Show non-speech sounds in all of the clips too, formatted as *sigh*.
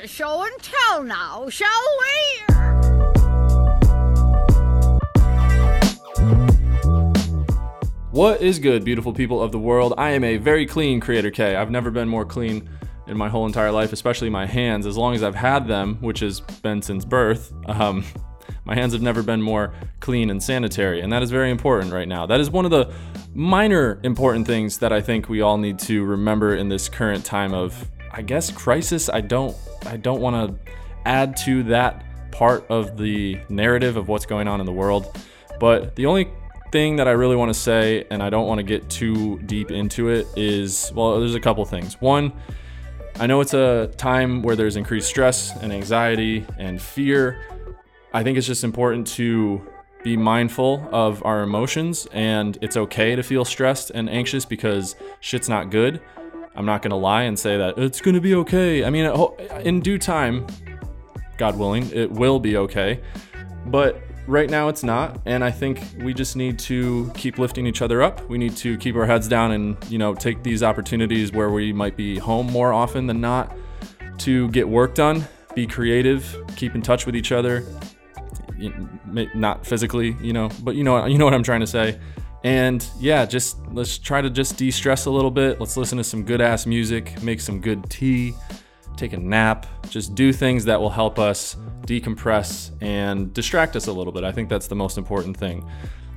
to show and tell now, shall we? What is good, beautiful people of the world? I am a very clean Creator K. I've never been more clean in my whole entire life, especially my hands. As long as I've had them, which has been since birth, um, my hands have never been more clean and sanitary, and that is very important right now. That is one of the minor important things that I think we all need to remember in this current time of, I guess, crisis. I don't, I don't want to add to that part of the narrative of what's going on in the world, but the only thing that I really want to say, and I don't want to get too deep into it, is well, there's a couple things. One, I know it's a time where there's increased stress and anxiety and fear. I think it's just important to be mindful of our emotions, and it's okay to feel stressed and anxious because shit's not good. I'm not gonna lie and say that it's gonna be okay. I mean, in due time, God willing, it will be okay. But right now it's not and i think we just need to keep lifting each other up we need to keep our heads down and you know take these opportunities where we might be home more often than not to get work done be creative keep in touch with each other not physically you know but you know you know what i'm trying to say and yeah just let's try to just de-stress a little bit let's listen to some good ass music make some good tea take a nap, just do things that will help us decompress and distract us a little bit. I think that's the most important thing.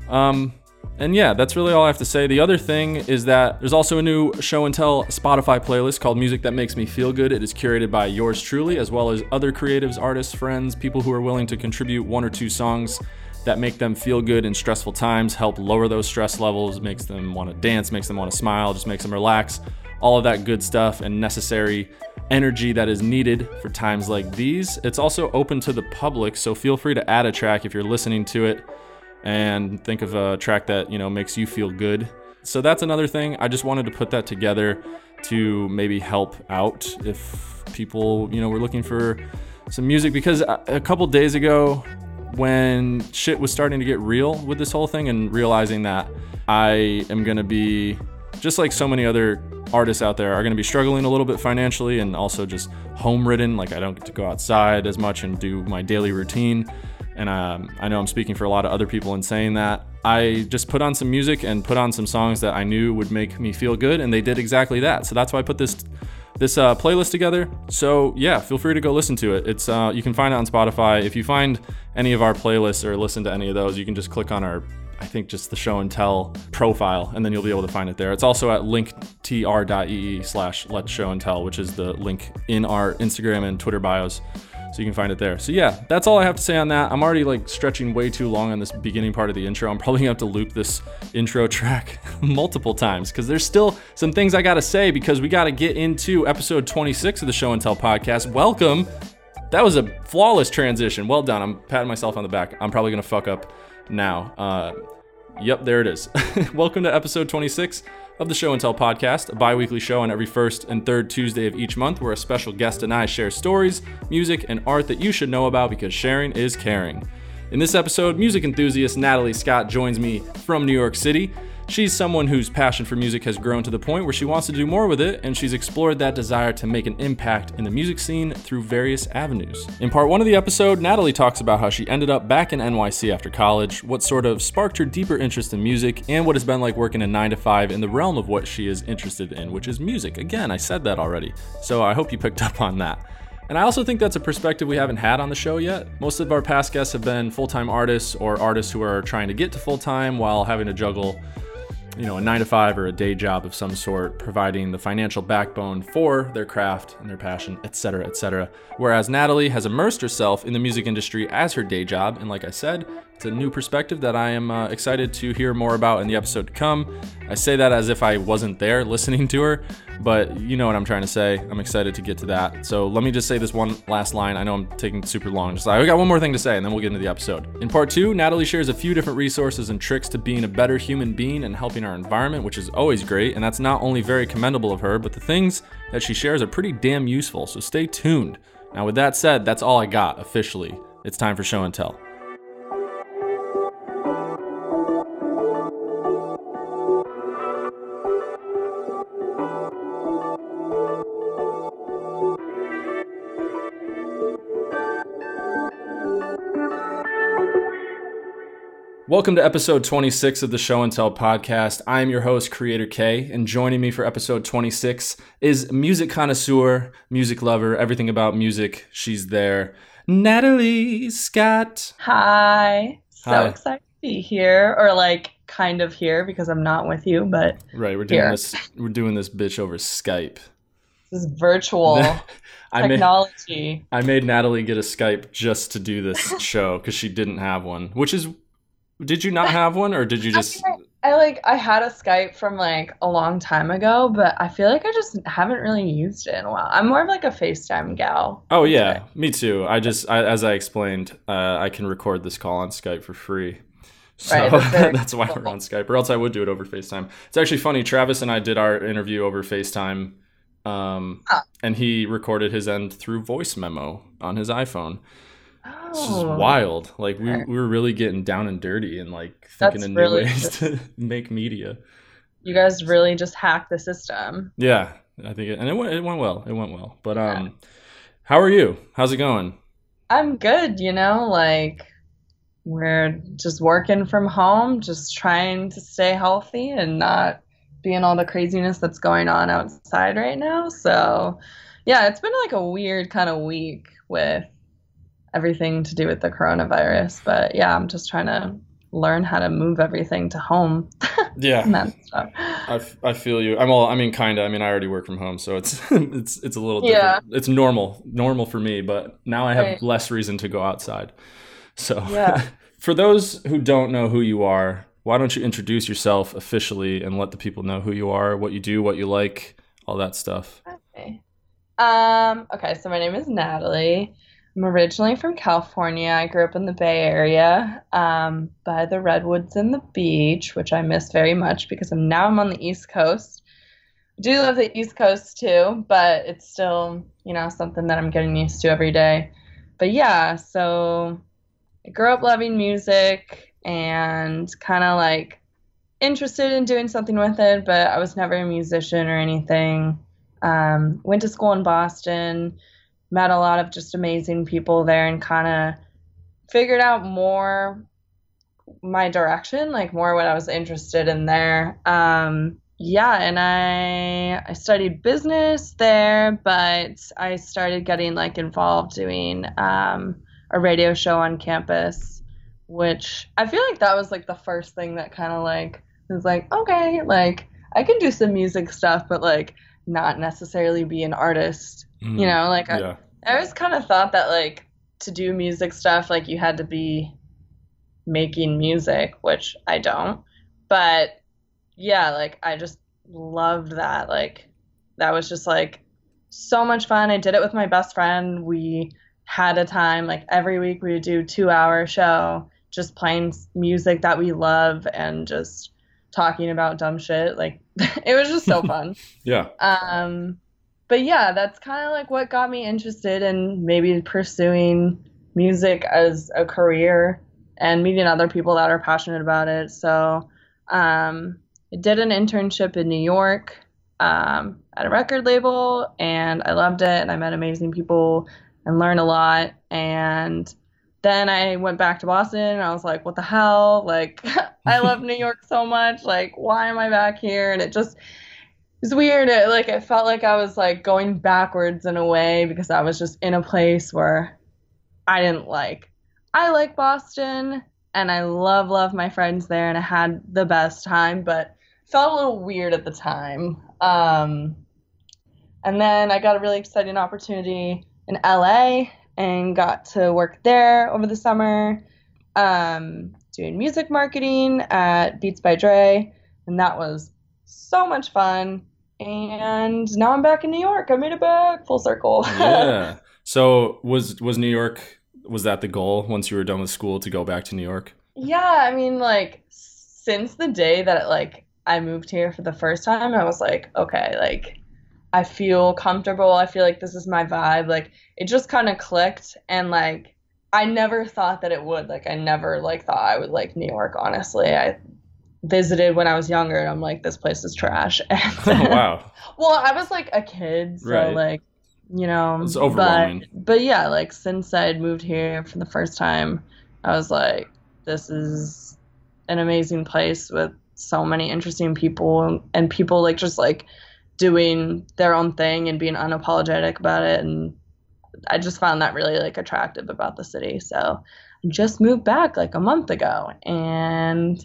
Um, and yeah, that's really all I have to say. The other thing is that there's also a new show and tell Spotify playlist called Music That Makes Me Feel Good. It is curated by yours truly, as well as other creatives, artists, friends, people who are willing to contribute one or two songs that make them feel good in stressful times, help lower those stress levels, makes them want to dance, makes them want to smile, just makes them relax. All of that good stuff and necessary energy that is needed for times like these. It's also open to the public, so feel free to add a track if you're listening to it and think of a track that, you know, makes you feel good. So that's another thing. I just wanted to put that together to maybe help out if people, you know, were looking for some music because a couple days ago when shit was starting to get real with this whole thing and realizing that I am going to be just like so many other artists out there are going to be struggling a little bit financially and also just home ridden. Like I don't get to go outside as much and do my daily routine. And um, I know I'm speaking for a lot of other people in saying that. I just put on some music and put on some songs that I knew would make me feel good, and they did exactly that. So that's why I put this this uh, playlist together. So yeah, feel free to go listen to it. It's uh, you can find it on Spotify. If you find any of our playlists or listen to any of those, you can just click on our I think just the show and tell profile, and then you'll be able to find it there. It's also at linktr.ee slash let's show and tell, which is the link in our Instagram and Twitter bios. You can find it there. So yeah, that's all I have to say on that. I'm already like stretching way too long on this beginning part of the intro. I'm probably gonna have to loop this intro *laughs* track multiple times because there's still some things I gotta say because we gotta get into episode 26 of the Show and Tell podcast. Welcome. That was a flawless transition. Well done. I'm patting myself on the back. I'm probably gonna fuck up now. Uh, yep, there it is. *laughs* Welcome to episode 26 of the Show and Tell podcast, a bi weekly show on every first and third Tuesday of each month where a special guest and I share stories, music, and art that you should know about because sharing is caring. In this episode, music enthusiast Natalie Scott joins me from New York City. She's someone whose passion for music has grown to the point where she wants to do more with it, and she's explored that desire to make an impact in the music scene through various avenues. In part one of the episode, Natalie talks about how she ended up back in NYC after college, what sort of sparked her deeper interest in music, and what it's been like working a 9 to 5 in the realm of what she is interested in, which is music. Again, I said that already, so I hope you picked *laughs* up on that. And I also think that's a perspective we haven't had on the show yet. Most of our past guests have been full time artists or artists who are trying to get to full time while having to juggle you know, a nine to five or a day job of some sort, providing the financial backbone for their craft and their passion, etc., etc. Whereas Natalie has immersed herself in the music industry as her day job, and like I said, it's a new perspective that I am uh, excited to hear more about in the episode to come. I say that as if I wasn't there *laughs* listening to her, but you know what I'm trying to say. I'm excited to get to that. So let me just say this one last line. I know I'm taking super long. Just I got one more thing to say, and then we'll get into the episode. In part two, Natalie shares a few different resources and tricks to being a better human being and helping our environment, which is always great. And that's not only very commendable of her, but the things that she shares are pretty damn useful. So stay tuned. Now, with that said, that's all I got officially. It's time for show and tell. Welcome to episode 26 of the Show and Tell podcast. I am your host, Creator K, and joining me for episode 26 is music connoisseur, music lover, everything about music. She's there, Natalie Scott. Hi. So Hi. excited to be here, or like kind of here because I'm not with you, but Right, we're doing Here. this. We're doing this bitch over Skype. this is virtual *laughs* I made *laughs* technology. I made Natalie get a Skype just to do this *laughs* show because she didn't have one. Which is, did you not have one, or did you just? I like I had a Skype from like a long time ago, but I feel like I just haven't really used it in a while. I'm more of like a FaceTime gal. Oh yeah, me too. I just, I, as I explained, uh, I can record this call on Skype for free. So Right, that's *laughs* that's why we're on Skype, or else I would do it over FaceTime. It's actually funny. Travis and I did our interview over FaceTime, um, Ah. and he recorded his end through voice memo on his iPhone. This is Oh, wild. Like we, we were really getting down and dirty and like That's thinking of new really ways *laughs* to make media. you guys really just hacked the system. Yeah, I think it, and it went, it went well. It went well. But Yeah. um, how are you? How's it going? I'm good, you know, like we're just working from home, just trying to stay healthy and not be in all the craziness that's going on outside right now. So, yeah, it's been like a weird kind of week with everything to do with the coronavirus. But yeah, I'm just trying to learn how to move everything to home *laughs* Yeah, that stuff. I, f- I feel you. I'm all. I mean, kinda. I mean, I already work from home, so it's *laughs* it's it's a little Yeah. different. It's normal, normal for me. But now I have Right. less reason to go outside. So, Yeah. *laughs* for those who don't know who you are, why don't you introduce yourself officially and let the people know who you are, what you do, what you like, all that stuff. Okay. Um, okay, so my name is Natalie. I'm originally from California. I grew up in the Bay Area, um, by the redwoods and the beach, which I miss very much because I'm now I'm on the East Coast. I do love the East Coast too, but it's still, you know, something that I'm getting used to every day. But yeah, so I grew up loving music and kind of like interested in doing something with it, but I was never a musician or anything. Um, went to school in Boston, met a lot of just amazing people there, and kind of figured out more my direction, like more what I was interested in there. Um, yeah, and I I studied business there, but I started getting like involved doing um, a radio show on campus, which I feel like that was like the first thing that kind of like was like okay, like I can do some music stuff, but like not necessarily be an artist. You know, like I, Mm, yeah, I always kind of thought that like to do music stuff, like you had to be making music, which I don't. But yeah, like I just loved that. Like that was just like so much fun. I did it with my best friend. We had a time like every week we would do two hour show just playing music that we love and just talking about dumb shit. Like *laughs* it was just so *laughs* fun. yeah, Um, but yeah, that's kind of like what got me interested in maybe pursuing music as a career and meeting other people that are passionate about it. So, um, I did an internship in New York um, at a record label, and I loved it. And I met amazing people and learned a lot. And then I went back to Boston, and I was like, "What the hell? Like, *laughs* I love New York so much. Like, why am I back here?" And it just it's weird. It, like it felt like I was like going backwards in a way because I was just in a place where I didn't like. I like Boston and I love love my friends there and I had the best time, but felt a little weird at the time. Um, and then I got a really exciting opportunity in LA and got to work there over the summer, um, doing music marketing at Beats by Dre, and that was so much fun. And now I'm back in New York. I made it back full circle. *laughs* yeah. So was was New York? Was that the goal once you were done with school to go back to New York? Yeah, I mean, like since the day that like I moved here for the first time, I was like, okay, like I feel comfortable. I feel like this is my vibe. Like it just kind of clicked, and like I never thought that it would. Like I never like thought I would like New York. Honestly, I visited when I was younger, and I'm like, this place is trash. *laughs* And oh *laughs* wow. Well, I was like a kid, so Right. like, you know, It's overwhelming. But, but yeah, like since I'd moved here for the first time, I was like, this is an amazing place with so many interesting people and people like just like doing their own thing and being unapologetic about it and I just found that really like attractive about the city. So I just moved back like a month ago and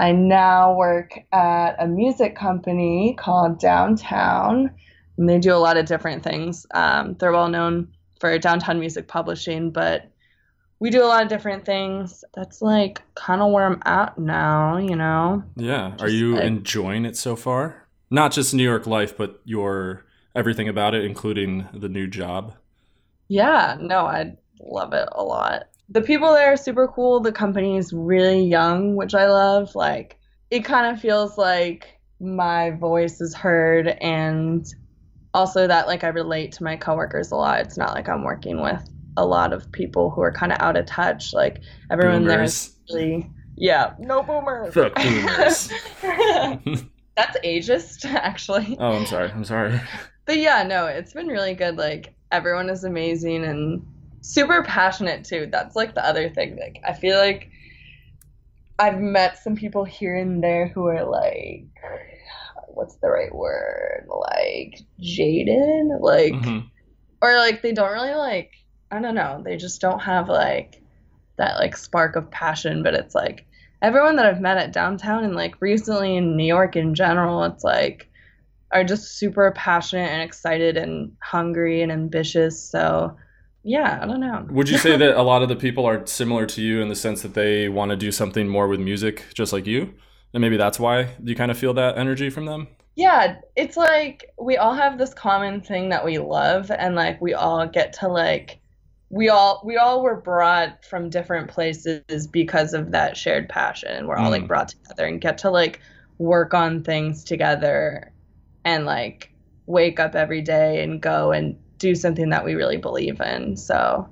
I now work at a music company called Downtown and they do a lot of different things. Um, they're well known for downtown music publishing, but we do a lot of different things. That's like kind of where I'm at now, you know? Yeah. Are you like- enjoying it so far? Not just New York life, but your everything about it, including the new job. Yeah, no, I love it a lot. The people there are super cool. The company is really young, which I love. Like, it kind of feels like my voice is heard, and also that like I relate to my coworkers a lot. It's not like I'm working with a lot of people who are kind of out of touch. Like everyone there is really, yeah, no boomers. Fuck boomers. *laughs* That's ageist, actually. oh, I'm sorry. I'm sorry. But yeah, no, it's been really good. Like everyone is amazing and super passionate too. That's like the other thing. Like I feel like I've met some people here and there who are like what's the right word? Like jaded, like Mhm. or like they don't really like I don't know, they just don't have like that like spark of passion, but it's like everyone that I've met at downtown and like recently in New York in general, it's like are just super passionate and excited and hungry and ambitious. So yeah, I don't know. Would you say *laughs* that a lot of the people are similar to you in the sense that they want to do something more with music, just like you? And maybe that's why you kind of feel that energy from them? Yeah, it's like we all have this common thing that we love and like we all get to like we all we all were brought from different places because of that shared passion and we're all like Mm. brought together and get to like work on things together and like wake up every day and go and do something that we really believe in. So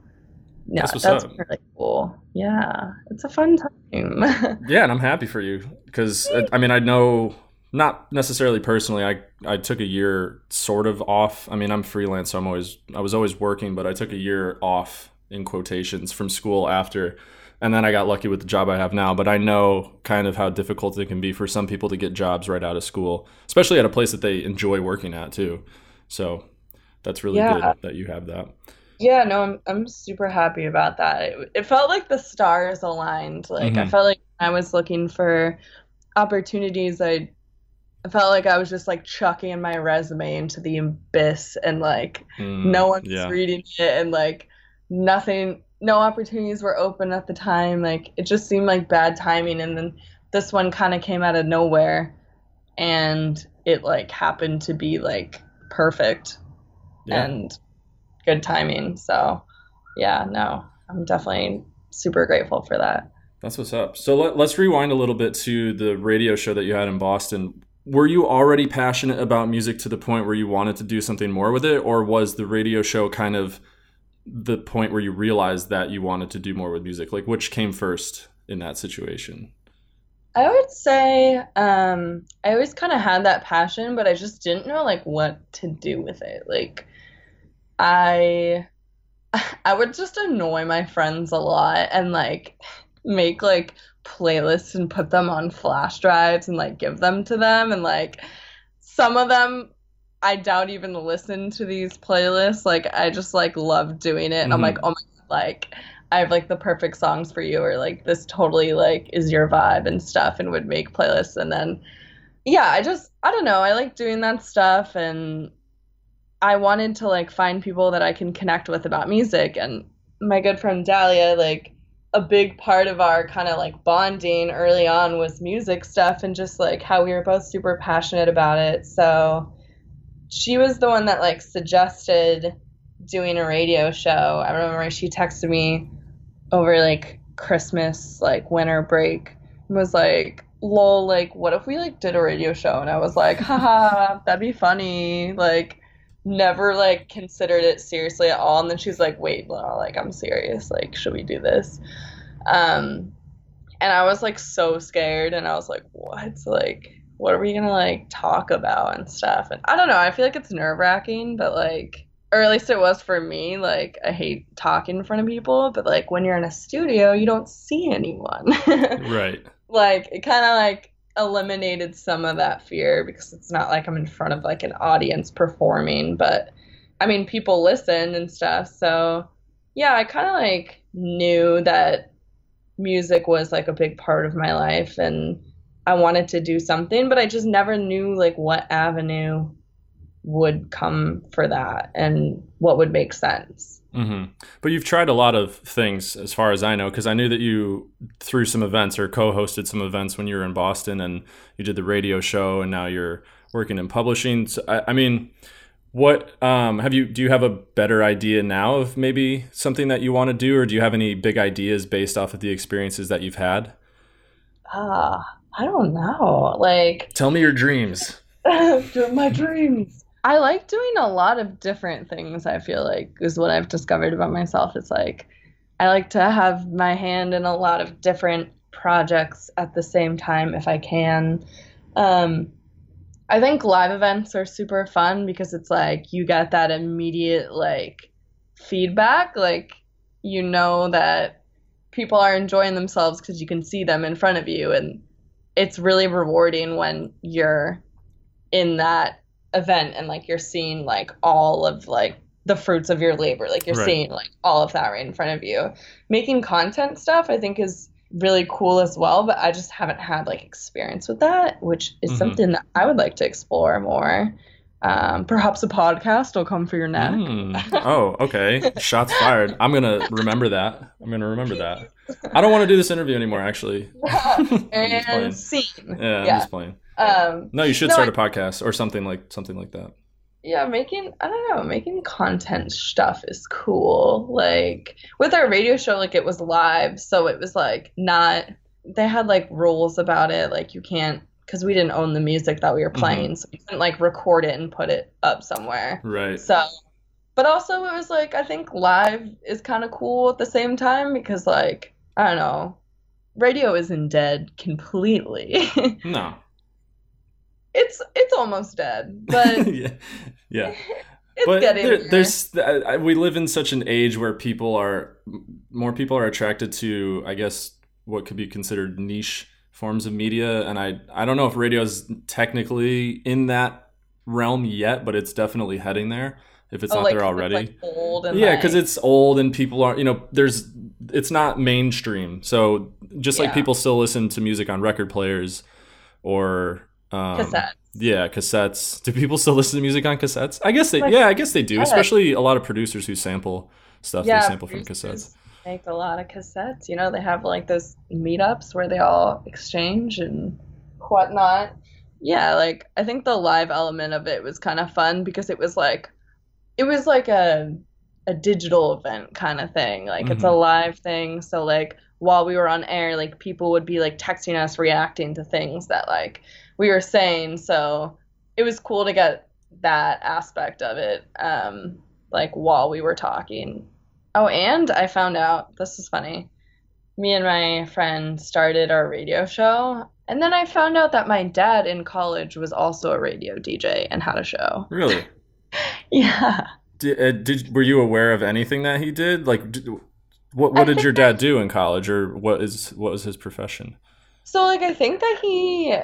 yeah, That's that's, really cool. Yeah, it's a fun time. *laughs* Yeah, and I'm happy for you because I mean I know not necessarily personally. I I took a year sort of off. I mean I'm freelance, so I'm always I was always working, but I took a year off in quotations from school after, and then I got lucky with the job I have now. But I know kind of how difficult it can be for some people to get jobs right out of school, especially at a place that they enjoy working at too. So that's really Yeah. good that you have that. Yeah, no, I'm I'm super happy about that. It, it felt like the stars aligned. Like I Mhm. felt like when I was looking for opportunities, I I felt like I was just like chucking my resume into the abyss and like Mm, no one's yeah. reading it and like nothing no opportunities were open at the time. Like it just seemed like bad timing and then this one kind of came out of nowhere and it like happened to be like perfect Yeah. and good timing. So, yeah, no, I'm definitely super grateful for that. That's what's up. So let, let's rewind a little bit to the radio show that you had in Boston. Were you already passionate about music to the point where you wanted to do something more with it, or was the radio show kind of the point where you realized that you wanted to do more with music? Like, which came first in that situation? I would say um, I always kind of had that passion, but I just didn't know like what to do with it. Like I *laughs* I would just annoy my friends a lot and like make like playlists and put them on flash drives and like give them to them and like some of them I doubt even listen to these playlists. Like I just like love doing it and I'm Mhm. like, "Oh my God, like I have like the perfect songs for you or like this totally like is your vibe and stuff and would make playlists and then yeah, I just I don't know, I like doing that stuff and I wanted to like find people that I can connect with about music and my good friend Dahlia like a big part of our kind of like bonding early on was music stuff and just like how we were both super passionate about it. So she was the one that like suggested doing a radio show. I remember she texted me over like Christmas, like winter break, and was like, lol, like, what if we like did a radio show? And I was like, haha, that'd be funny. Like, never like considered it seriously at all. And then she's like, wait, no, like, I'm serious. Like, should we do this? Um, and I was like so scared, and I was like, what? Like, what are we gonna like talk about and stuff? And I don't know. I feel like it's nerve wracking, but like, or at least it was for me. Like, I hate talking in front of people, but like when you're in a studio, you don't see anyone. *laughs* Right. like it kind of like eliminated some of that fear because it's not like I'm in front of like an audience performing, but I mean people listen and stuff. So yeah, I kind of like knew that music was like a big part of my life and I wanted to do something, but I just never knew like what avenue would come for that and what would make sense. Mm-hmm. But you've tried a lot of things, as far as I know, because I knew that you threw some events or co-hosted some events when you were in Boston, and you did the radio show, and now you're working in publishing. So, I, I mean, what um, have you? Do you have a better idea now of maybe something that you want to do, or do you have any big ideas based off of the experiences that you've had? Ah, uh, I don't know. Like, tell me your dreams. *laughs* my dreams. I like doing a lot of different things, I feel like, is what I've discovered about myself. It's like I like to have my hand in a lot of different projects at the same time if I can. Um, I think live events are super fun because it's like you get that immediate like feedback. Like you know that people are enjoying themselves because you can see them in front of you and it's really rewarding when you're in that event and like you're seeing like all of like the fruits of your labor like you're right. seeing like all of that right in front of you making content stuff i think is really cool as well but i just haven't had like experience with that which is mm-hmm. something that i would like to explore more um, perhaps a podcast will come for your neck. Mm. *laughs* Oh, okay. Shots fired. I'm gonna remember that. I'm gonna remember that. I don't want to do this interview anymore. Actually. *laughs* and scene. Yeah, yeah, I'm just playing. Um, no, you should no, start a podcast or something like something like that. Yeah, making I don't know, making content stuff is cool. Like with our radio show, like it was live, so it was like not. They had like rules about it, like you can't because we didn't own the music that we were mm-hmm. playing, mm-hmm. so we couldn't like record it and put it up somewhere. Right. So, but also it was like I think live is kind of cool at the same time because like I don't know, radio isn't dead completely. *laughs* no it's it's almost dead, but *laughs* yeah, yeah. *laughs* but there, there's we live in such an age where people are more people are attracted to I guess what could be considered niche forms of media and I I don't know if radio is technically in that realm yet but it's definitely heading there if it's oh, not like, there already like yeah because like... it's old and people are you know there's it's not mainstream so just yeah. like people still listen to music on record players or um, cassettes. Yeah, cassettes. Do people still listen to music on cassettes? I guess they. Yeah, I guess they do. Especially a lot of producers who sample stuff. Yeah, they sample from cassettes. Make a lot of cassettes. You know, they have like those meetups where they all exchange and whatnot. Yeah, like I think the live element of it was kind of fun because it was like, it was like a a digital event kind of thing. Like mm-hmm. it's a mm-hmm. live thing, so like while we were on air, like people would be like texting us, reacting to things that like we were saying. So it was cool to get that aspect of it, um, like while we were talking. Oh, and I found out this is funny. Me and my friend started our radio show, and then I found out that my dad in college was also a radio DJ and had a show. Really? *laughs* yeah. Did, uh, did were you aware of anything that he did? Like, did, what what did your dad do in college, or what is what was his profession? So, like, I think that he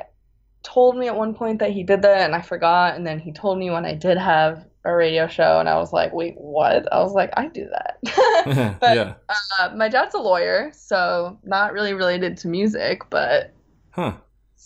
told me at one point that he did that and I forgot and then he told me when I did have a radio show and I was like, "Wait, what?" I was like, "I do that." *laughs* *laughs* but yeah. uh, my dad's a lawyer, so not really related to music, but huh.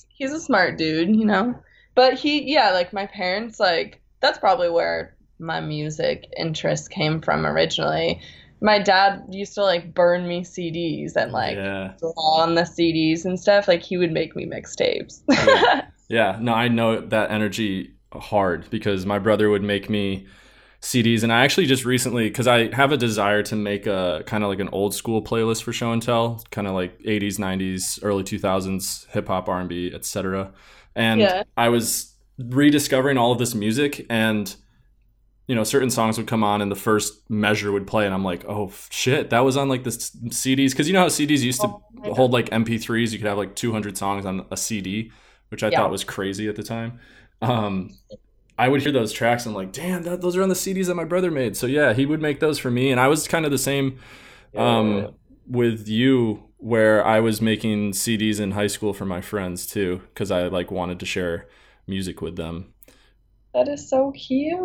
He's a smart dude, you know. But he yeah, like my parents like that's probably where my music interest came from originally my dad used to like burn me CDs and like yeah. draw on the CDs and stuff. Like he would make me mixtapes. Oh, yeah. *laughs* yeah, no, I know that energy hard because my brother would make me CDs, and I actually just recently because I have a desire to make a kind of like an old school playlist for show and tell, kind of like 80s, 90s, early 2000s hip hop, R&B, etc. And yeah. I was rediscovering all of this music and you know, certain songs would come on and the first measure would play, and I'm like, oh shit, that was on like the CDs because you know how CDs used to oh, hold like MP3s. You could have like 200 songs on a CD, which I yeah. thought was crazy at the time. Um, I would hear those tracks and I'm like, damn, that, those are on the CDs that my brother made. So yeah, he would make those for me, and I was kind of the same. Um, with you where I was making CDs in high school for my friends too, because I like wanted to share music with them. That is so cute.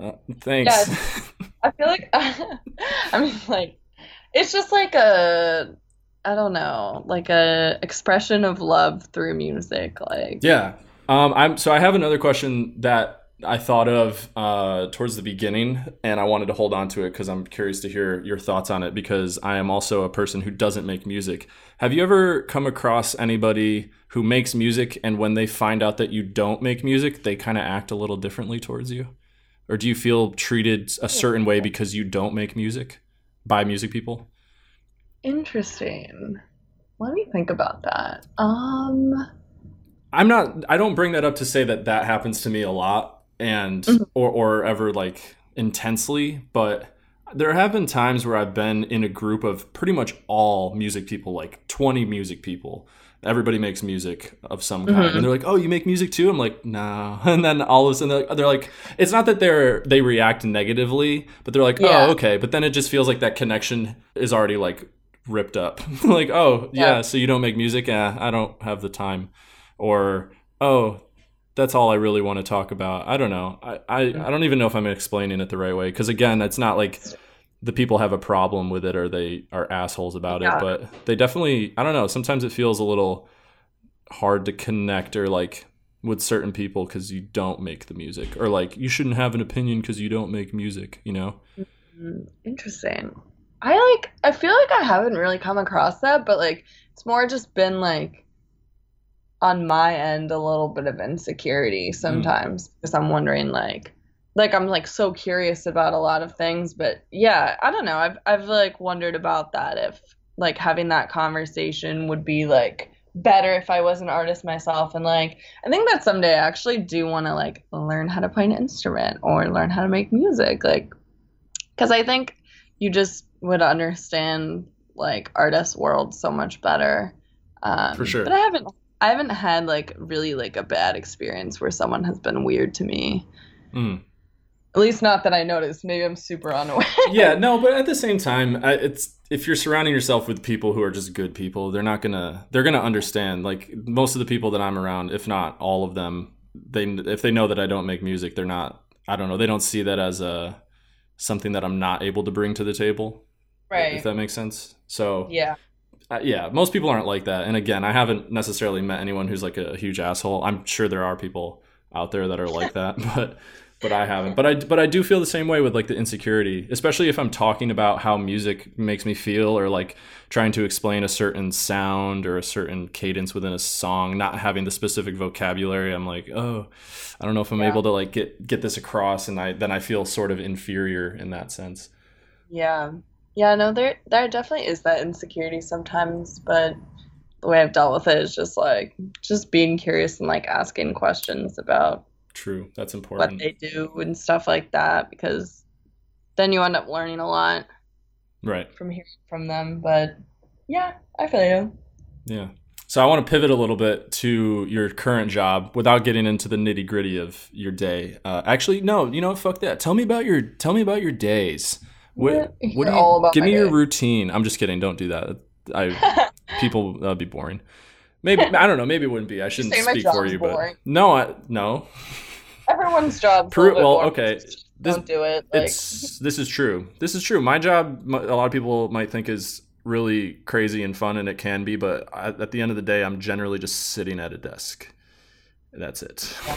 Uh, thanks. Yeah, *laughs* I feel like *laughs* I mean like it's just like a I don't know, like a expression of love through music like yeah. Um I'm so I have another question that I thought of uh, towards the beginning, and I wanted to hold on to it because I'm curious to hear your thoughts on it. Because I am also a person who doesn't make music. Have you ever come across anybody who makes music, and when they find out that you don't make music, they kind of act a little differently towards you, or do you feel treated a certain way because you don't make music by music people? Interesting. Let me think about that. Um. I'm not. I don't bring that up to say that that happens to me a lot and mm-hmm. or or ever like intensely, but there have been times where I've been in a group of pretty much all music people, like 20 music people. Everybody makes music of some kind, mm-hmm. and they're like, "Oh, you make music too?" I'm like, "Nah." *laughs* And then all of a sudden, they're like, they're like, "It's not that they're they react negatively, but they're like, yeah. oh, okay." But then it just feels like that connection is already like ripped up. *laughs* like, oh, yeah. yeah, so you don't make music? Yeah, I don't have the time. Or, oh, that's all I really want to talk about. I don't know. I, I, I don't even know if I'm explaining it the right way. Because again, it's not like the people have a problem with it or they are assholes about yeah. it. But they definitely, I don't know. Sometimes it feels a little hard to connect or like with certain people because you don't make the music or like you shouldn't have an opinion because you don't make music. You know. Mm-hmm. Interesting. I like. I feel like I haven't really come across that, but like it's more just been like on my end a little bit of insecurity mm. sometimes mm. because I'm wondering like like I'm like so curious about a lot of things but yeah I don't know I've I've like wondered about that if like having that conversation would be like better if I was an artist myself and like I think that someday I actually do want to like learn how to play an instrument or learn how to make music like cuz I think you just would understand like artist world so much better um, for sure but I haven't I haven't had like really like a bad experience where someone has been weird to me. Mm. At least not that I noticed. Maybe I'm super unaware. *laughs* yeah, no, but at the same time, it's if you're surrounding yourself with people who are just good people, they're not gonna they're gonna understand. Like most of the people that I'm around, if not all of them, they if they know that I don't make music, they're not. I don't know. They don't see that as a something that I'm not able to bring to the table. Right. If that makes sense. So yeah uh, yeah, most people aren't like that. And again, I haven't necessarily met anyone who's like a huge asshole. I'm sure there are people out there that are like that, *laughs* but but I haven't. But I but I do feel the same way with like the insecurity, especially if I'm talking about how music makes me feel or like trying to explain a certain sound or a certain cadence within a song, not having the specific vocabulary. I'm like, "Oh, I don't know if I'm yeah. able to like get get this across." And I then I feel sort of inferior in that sense. Yeah. Yeah, no, there there definitely is that insecurity sometimes, but the way I've dealt with it is just like just being curious and like asking questions about True. That's important. What they do and stuff like that because then you end up learning a lot. Right. From hearing from them, but yeah, I feel you. Yeah. So I want to pivot a little bit to your current job without getting into the nitty gritty of your day. Uh, actually, no. You know, fuck that. Tell me about your tell me about your days. What, what you give me your routine? I'm just kidding. Don't do that. I *laughs* people that'd be boring. Maybe I don't know. Maybe it wouldn't be. I shouldn't speak for you, boring. but no, I no. Everyone's job. Pro- well, okay. This, don't do it. Like. It's this is true. This is true. My job, a lot of people might think is really crazy and fun, and it can be. But I, at the end of the day, I'm generally just sitting at a desk. That's it. Yeah.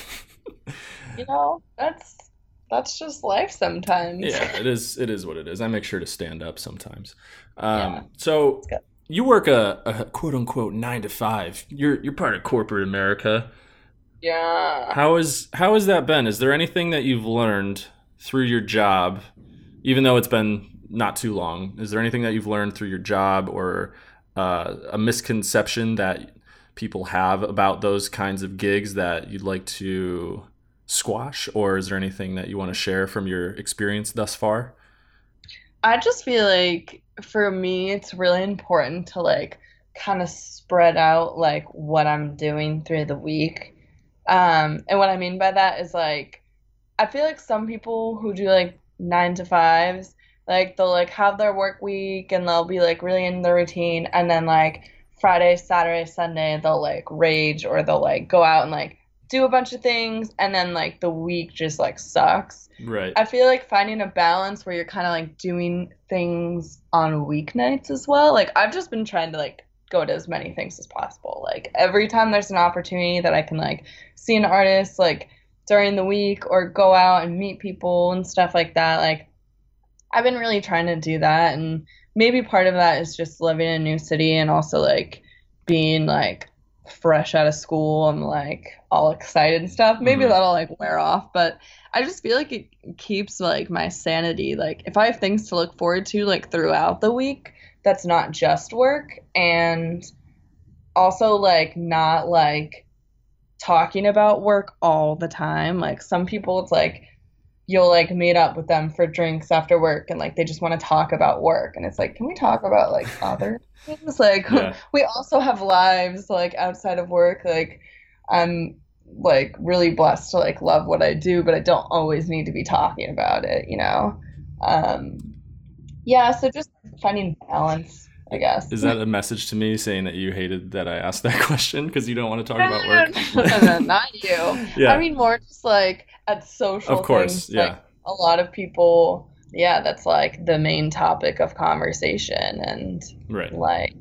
you know, that's that's just life sometimes. Yeah, it is. It is what it is. I make sure to stand up sometimes. Um, yeah. So you work a, a, quote unquote nine to five. You're you're part of corporate America. Yeah. How is how has that been? Is there anything that you've learned through your job, even though it's been not too long? Is there anything that you've learned through your job or uh, a misconception that people have about those kinds of gigs that you'd like to squash, or is there anything that you want to share from your experience thus far? I just feel like for me, it's really important to like kind of spread out like what I'm doing through the week. Um, and what I mean by that is like, I feel like some people who do like nine to fives, Like they'll like have their work week and they'll be like really in their routine and then like Friday, Saturday, Sunday they'll like rage or they'll like go out and like do a bunch of things and then like the week just like sucks. Right. I feel like finding a balance where you're kind of like doing things on weeknights as well. Like I've just been trying to like go to as many things as possible. Like every time there's an opportunity that I can like see an artist like during the week or go out and meet people and stuff like that. Like I've been really trying to do that and maybe part of that is just living in a new city and also like being like fresh out of school I'm like all excited and stuff. Maybe Mhm. that'll like wear off, but I just feel like it keeps like my sanity. Like if I have things to look forward to like throughout the week, that's not just work and also like not like talking about work all the time. Like some people it's like you'll like meet up with them for drinks after work and like they just want to talk about work. And it's like can we talk about like other *laughs* things? Like Yeah. *laughs* we also have lives like outside of work. Like i'm like really blessed to like love what i do but i don't always need to be talking about it you know? Um yeah so just finding balance i guess. Is that a message to me saying that you hated that I asked that *laughs* question? Because you don't want to talk about work? no, no, no, not you. Yeah. i mean more just like at social Of course, things, yeah. like, a lot of people yeah that's like the main topic of conversation and Right. like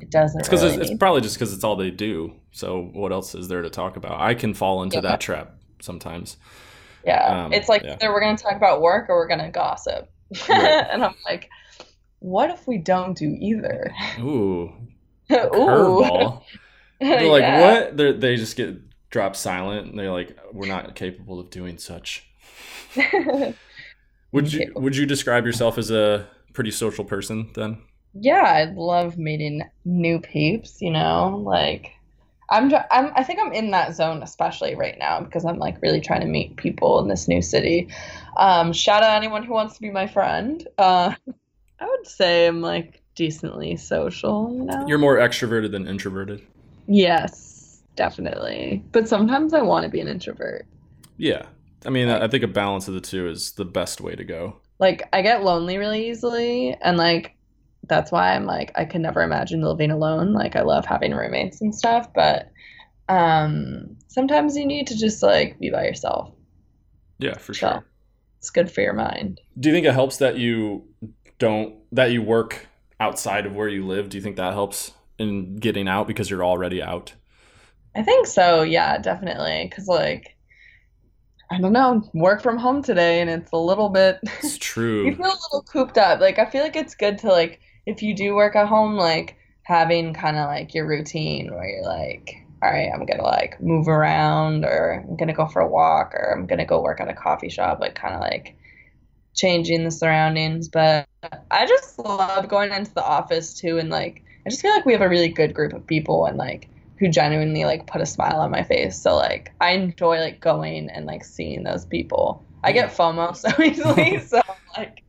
it doesn't It's because really it's, it's probably just because it's all they do. So what else is there to talk about? I can fall into Yeah. that trap sometimes. Yeah, Um, it's like yeah. either we're gonna talk about work or we're gonna gossip, Right. *laughs* and I'm like, what if we don't do either? Ooh, *laughs* Ooh, curveball. *laughs* They're like, Yeah. what? They're, they just get dropped silent, and they're like, we're not capable of doing such. *laughs* Would you Incapable. would you describe yourself as a pretty social person then? yeah, I love meeting new peeps. You know, like I'm, tr- I'm, I think I'm in that zone especially right now because I'm like really trying to meet people in this new city. Um, shout out anyone who wants to be my friend. Uh, I would say I'm like decently social. You know. You're more extroverted than introverted. Yes, definitely. But sometimes I want to be an introvert. Yeah. I mean, I I think a balance of the two is the best way to go. Like I get lonely really easily and like that's why I'm like I can never imagine living alone. Like I love having roommates and stuff, but um sometimes you need to just like be by yourself. Yeah, for So- sure. It's good for your mind. Do you think it helps that you don't that you work outside of where you live? Do you think that helps in getting out because you're already out? I think so, yeah, definitely. Cause like I don't know, work from home today and it's a little bit *laughs* It's true. you feel a little cooped up. Like I feel like it's good to like if you do work at home, like having kind of like your routine where you're like, all right, I'm gonna like move around, or I'm gonna go for a walk, or I'm gonna go work at a coffee shop, like kind of like changing the surroundings. But I just love going into the office too, and like I just feel like we have a really good group of people, and like who genuinely like put a smile on my face. So like I enjoy like going and like seeing those people. I get FOMO *laughs* so easily, *laughs* so like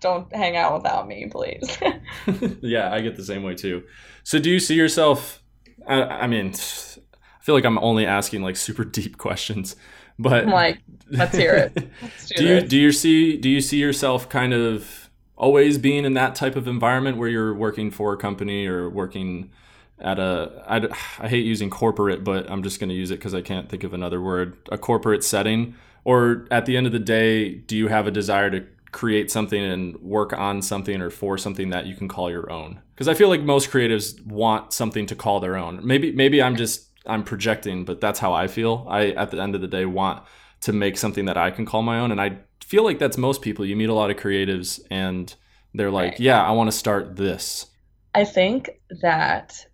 don't hang out without me, please. *laughs* yeah, I get the same way too. So, do you see yourself? I, I mean, I feel like I'm only asking like super deep questions, but I'm like, let's hear it. Let's do, do you do you see do you see yourself kind of always being in that type of environment where you're working for a company or working at a I, I hate using corporate but i'm just going to use it because i can't think of another word a corporate setting or at the end of the day do you have a desire to create something and work on something or for something that you can call your own because i feel like most creatives want something to call their own maybe maybe i'm just i'm projecting but that's how i feel i at the end of the day want to make something that I can call my own. And I feel like that's most people. You meet a lot of creatives and they're like, Right. yeah, I want to start this. I think that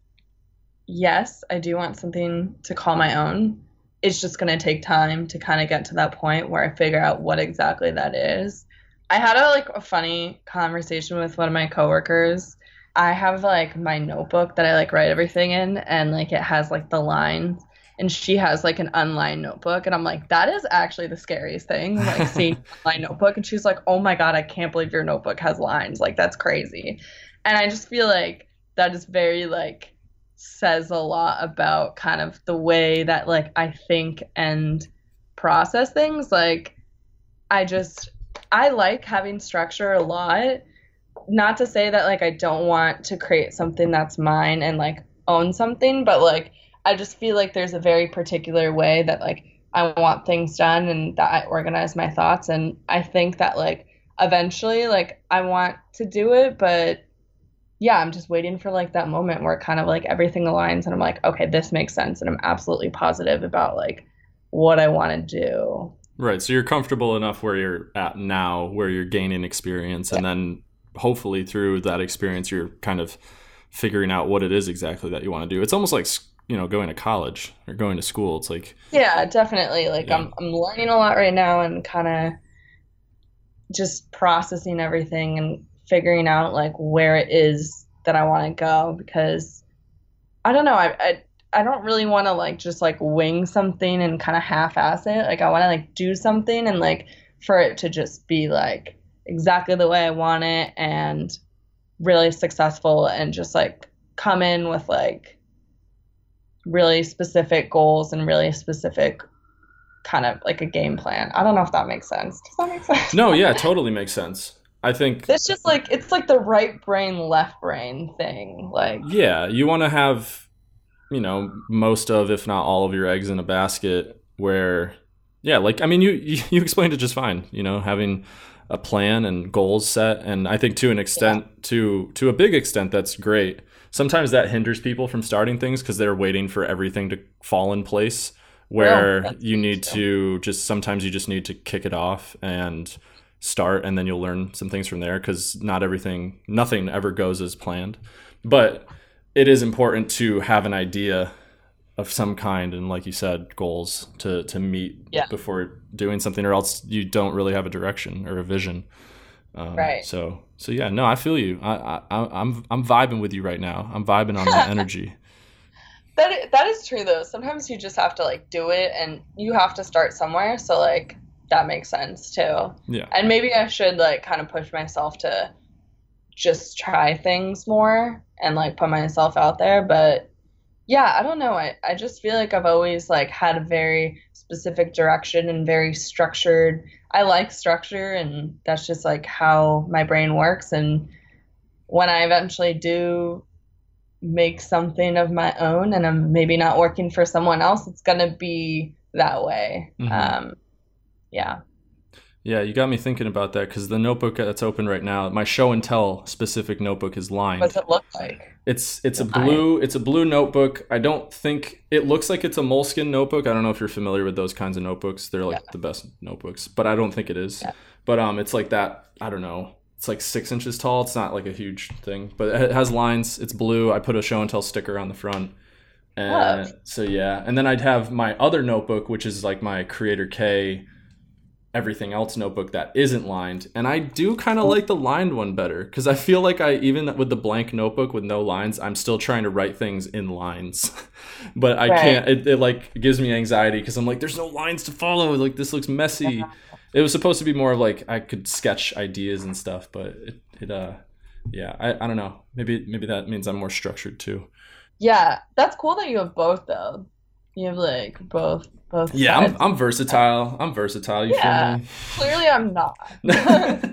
yes, I do want something to call my own. It's just going to take time to kind of get to that point where I figure out what exactly that is. I had a like a funny conversation with one of my coworkers. I have like my notebook that I like write everything in and like it has like the lines and she has like an unlined notebook and I'm like that is actually the scariest thing like *laughs* seeing my notebook and she's like oh my god I can't believe your notebook has lines like that's crazy and I just feel like that is very like says a lot about kind of the way that like I think and process things like I just I like having structure a lot. Not to say that like I don't want to create something that's mine and like own something, but like I just feel like there's a very particular way that like I want things done and that I organize my thoughts and I think that like eventually like I want to do it, but yeah, I'm just waiting for like that moment where kind of like everything aligns and I'm like, okay, this makes sense and I'm absolutely positive about like what I want to do. Right. So you're comfortable enough where you're at now, where you're gaining experience, and then hopefully through that experience, you're kind of figuring out what it is exactly that you want to do. It's almost like you know going to college or going to school. It's like yeah, definitely. Like yeah. I'm I'm learning a lot right now and kind of just processing everything and figuring out like where it is that I want to go because I don't know. I, I I don't really want to like just like wing something and kind of half-ass it. Like I want to like do something and like for it to just be like exactly the way I want it and really successful and just like come in with like really specific goals and really specific kind of like a game plan. I don't know if that makes sense. Does that make sense? No, yeah, *laughs* totally makes sense. I think it's just like it's like the right brain left brain thing. Like Yeah, you want to have you know most of if not all of your eggs in a basket where yeah like i mean you you explained it just fine you know having a plan and goals set and i think to an extent yeah. to to a big extent that's great sometimes that hinders people from starting things because they're waiting for everything to fall in place where you need to just sometimes you just need to kick it off and start and then you'll learn some things from there because not everything nothing ever goes as planned. But it is important to have an idea of some kind and like you said goals to to meet yeah. before doing something or else you don't really have a direction or a vision. Um, right. so so yeah no i feel you. I, I i'm i'm vibing with you right now. I'm vibing on that *laughs* energy. That that is true though. Sometimes you just have to like do it and you have to start somewhere. So like that makes sense too. Yeah. And maybe i should like kind of push myself to just try things more and like put myself out there but yeah i don't know. I, I just feel like i've always like had a very specific direction and very structured. I like structure and that's just like how my brain works. And when i eventually do make something of my own and i'm maybe not working for someone else it's going to be that way. Mm-hmm. um, yeah yeah, you got me thinking about that because the notebook that's open right now, my show and tell specific notebook is lined. What's it look like? It's it's a blue it's a blue notebook. I don't think it looks like it's a Moleskine notebook. I don't know if you're familiar with those kinds of notebooks. They're like yeah. the best notebooks, but I don't think it is. Yeah. But um, it's like that. I don't know. It's like six inches tall. It's not like a huge thing, but it has lines. It's blue. I put a show and tell sticker on the front. And so yeah, and then I'd have my other notebook, which is like my Creator K everything else notebook that isn't lined and i do kind of like the lined one better because i feel like i even with the blank notebook with no lines i'm still trying to write things in lines. *laughs* But i right. can't it, it, like gives me anxiety because i'm like there's no lines to follow like this looks messy. It was supposed to be more of like i could sketch ideas and stuff but it, it uh yeah I, I don't know. Maybe maybe that means i'm more structured too. Yeah that's cool that you have both though you have like both both. Yeah, I'm, I'm versatile. I'm versatile. You yeah, clearly I'm not. *laughs* yeah,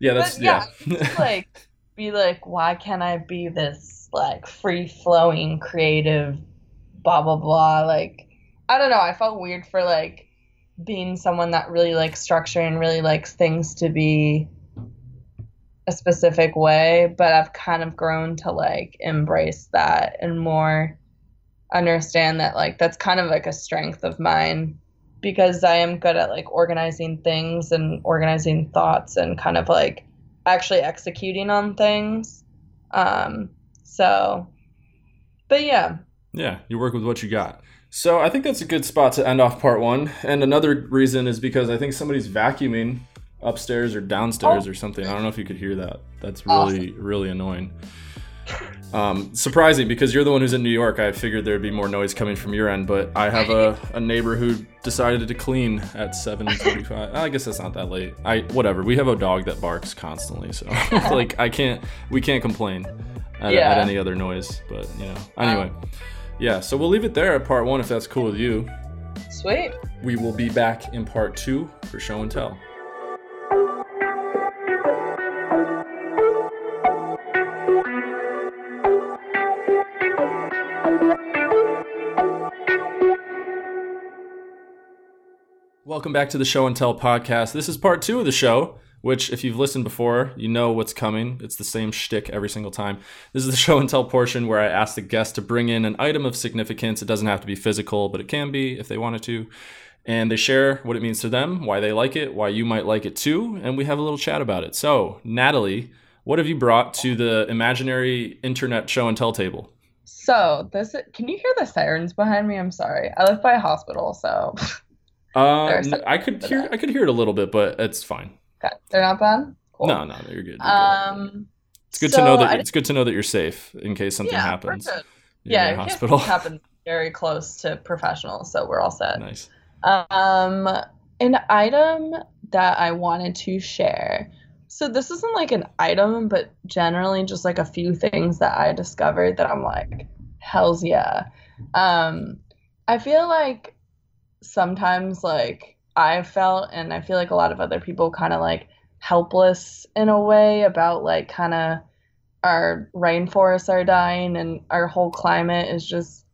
that's but, yeah. yeah. like be like, why can't I be this like free flowing creative, blah blah blah? Like, I don't know. I felt weird for like being someone that really likes structure and really likes things to be a specific way, but I've kind of grown to like embrace that and more understand that like that's kind of like a strength of mine because I am good at like organizing things and organizing thoughts and kind of like actually executing on things. Um, so, but yeah. Yeah, you work with what you got. So I think that's a good spot to end off part one. And another reason is because I think somebody's vacuuming upstairs or downstairs oh. or something. I don't know if you could hear that. That's really, awesome. really annoying. Um, surprising because you're the one who's in New York. I figured there'd be more noise coming from your end, but I have a, a neighbor who decided to clean at 7:45. I guess that's not that late. I whatever. We have a dog that barks constantly, so *laughs* *laughs* like I can't we can't complain at, yeah. at, any other noise. But you know, anyway, yeah. So we'll leave it there at part one if that's cool with you. Sweet. We will be back in part two for show and tell. Welcome back to the Show and Tell podcast. This is part two of the show, which, if you've listened before, you know what's coming. It's the same shtick every single time. This is the *laughs* Show and Tell portion where I ask the guest to bring in an item of significance. It doesn't have to be physical, but it can be if they wanted to. And they share what it means to them, why they like it, why you might like it too, and we have a little chat about it. So, Natalie, what have you brought to the imaginary internet show and tell table? So this can you hear the sirens behind me? I'm sorry. I live by a hospital, so *laughs* Um, I could hear I could hear it a little bit, but it's fine. okay. They're not bad. Cool. No, no, you're good. You're good. Um, It's good so to know that it's good to know that you're safe in case something yeah, happens. Yeah, hospital. happens very close to professionals, so we're all set. nice. Um, an item that I wanted to share. So this isn't like an item, but generally just like a few things that I discovered that I'm like, hell's yeah. Um, I feel like sometimes like I felt, and I feel like a lot of other people kind of like helpless in a way about like kind of our rainforests are dying and our whole climate is just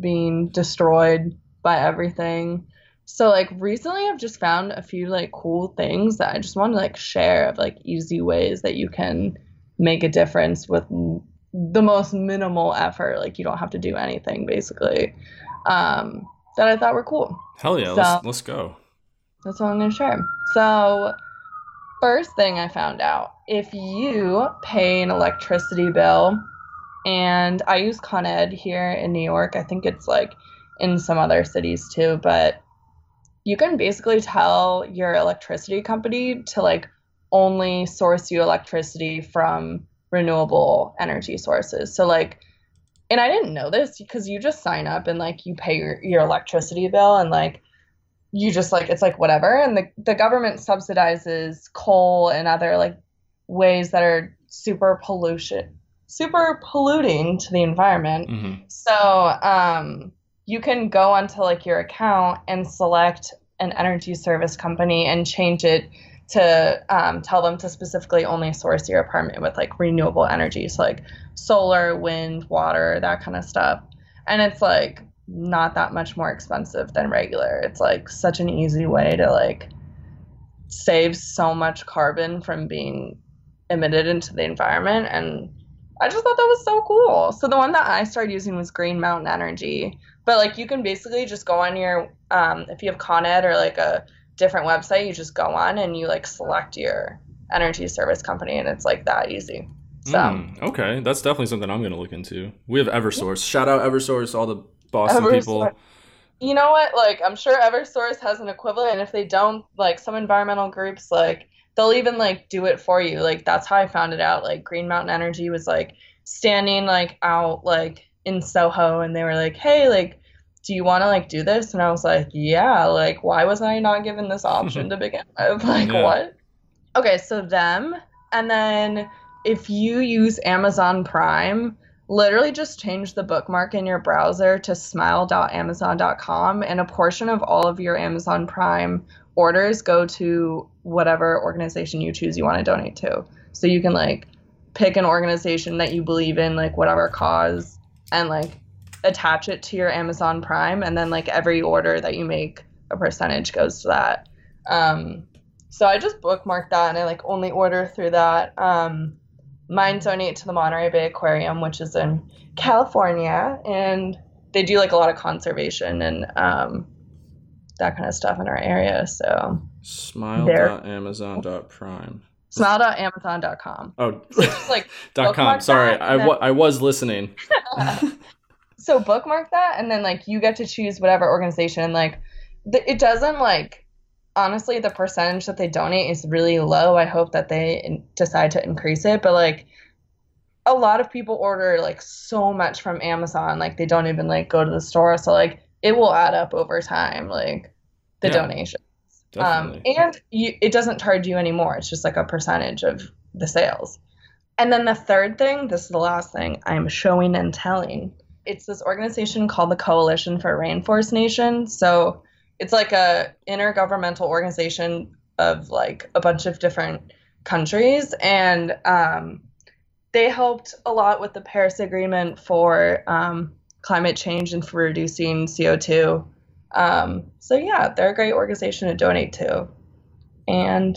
being destroyed by everything. So like recently I've just found a few like cool things that I just want to like share of like easy ways that you can make a difference with the most minimal effort. Like you don't have to do anything basically. Um that I thought were cool. Hell yeah, So- let's let's go. That's what I'm going to share. So, first thing I found out if you pay an electricity bill, and I use Con Ed here in New York, I think it's like in some other cities too, but you can basically tell your electricity company to like only source you electricity from renewable energy sources. So, like, and I didn't know this because you just sign up and like you pay your, your electricity bill and like you just like it's like whatever. And the, the government subsidizes coal and other like ways that are super pollution super polluting to the environment. Hmm so um you can go onto like your account and select an energy service company and change it to um, tell them to specifically only source your apartment with like renewable energy so like solar wind water that kind of stuff and it's like not that much more expensive than regular it's like such an easy way to like save so much carbon from being emitted into the environment and I just thought that was so cool. So the one that I started using was Green Mountain Energy. But like you can basically just go on your um, if you have Con Ed or like a different website, you just go on and you like select your energy service company and it's like that easy. So Mm, okay, that's definitely something I'm gonna look into. We have EverSource. Shout out EverSource, all the Boston people. You know what? Like I'm sure EverSource has an equivalent and if they don't, like some environmental groups like they'll even like do it for you. Like that's how I found it out. Like Green Mountain Energy was like standing like out like in Soho and they were like, "Hey, like do you want to like do this?" And I was like, "Yeah, like why was I not given this *laughs* option to begin with? *laughs* Like Yeah. what?" Okay, so them and then if you use Amazon Prime, literally just change the bookmark in your browser to smile.amazon.com and a portion of all of your Amazon Prime orders go to whatever organization you choose you want to donate to. So you can like pick an organization that you believe in, like whatever cause, and like attach it to your Amazon Prime, and then like every order that you make, a percentage goes to that. Um, so I just bookmarked that, and I like only order through that. Um, mine donate to the Monterey Bay Aquarium, which is in California, and they do like a lot of conservation and um, that kind of stuff in our area. So Smile.amazon.prime. smile.amazon.com. Oh, Just like *laughs* dot com. Sorry, I, wa- I was listening. *laughs* so bookmark that and then like you get to choose whatever organization and like th- it doesn't like honestly the percentage that they donate is really low i hope that they in- decide to increase it but like a lot of people order like so much from amazon like they don't even like go to the store so like it will add up over time like the Yeah. donation um, and you, it doesn't charge you anymore. It's just like a percentage of the sales. And then the third thing, this is the last thing, I'm showing and telling. It's this organization called the Coalition for Rainforest Nation. So it's like a intergovernmental organization of like a bunch of different countries, and um, they helped a lot with the Paris Agreement for um, climate change and for reducing CO2 Um, so yeah, they're a great organization to donate to. And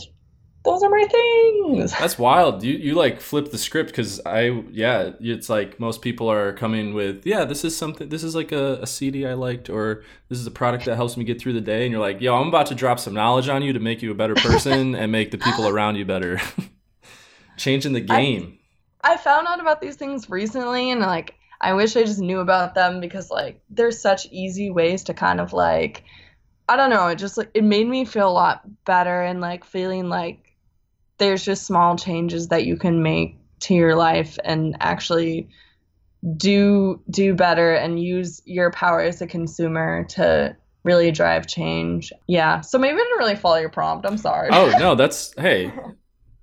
those are my things. That's wild. You you like flip the script because I yeah, it's like most people are coming with yeah, this is something. This is like a, a CD I liked, or this is a product that helps me get through the day. And you're like, yo, I'm about to drop some knowledge on you to make you a better person *laughs* and make the people around you better. *laughs* Changing the game. I, I found out about these things recently, and like I wish I just knew about them because like there's such easy ways to kind of like I don't know, it just like it made me feel a lot better and like feeling like there's just small changes that you can make to your life and actually do do better and use your power as a consumer to really drive change. Yeah. So maybe I didn't really follow your prompt. I'm sorry. Oh no, *laughs* that's hey,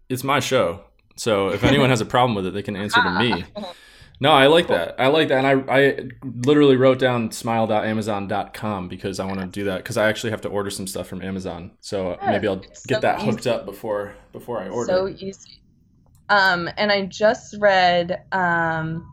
it's my show. So if anyone has a problem with it, they can answer to me. *laughs* No, I like that. I like that. And I, I literally wrote down smile.amazon.com because I want to do that because I actually have to order some stuff from Amazon. So Yeah, maybe I'll get so that hooked easy. up before before I order. So easy. Um, and I just read um,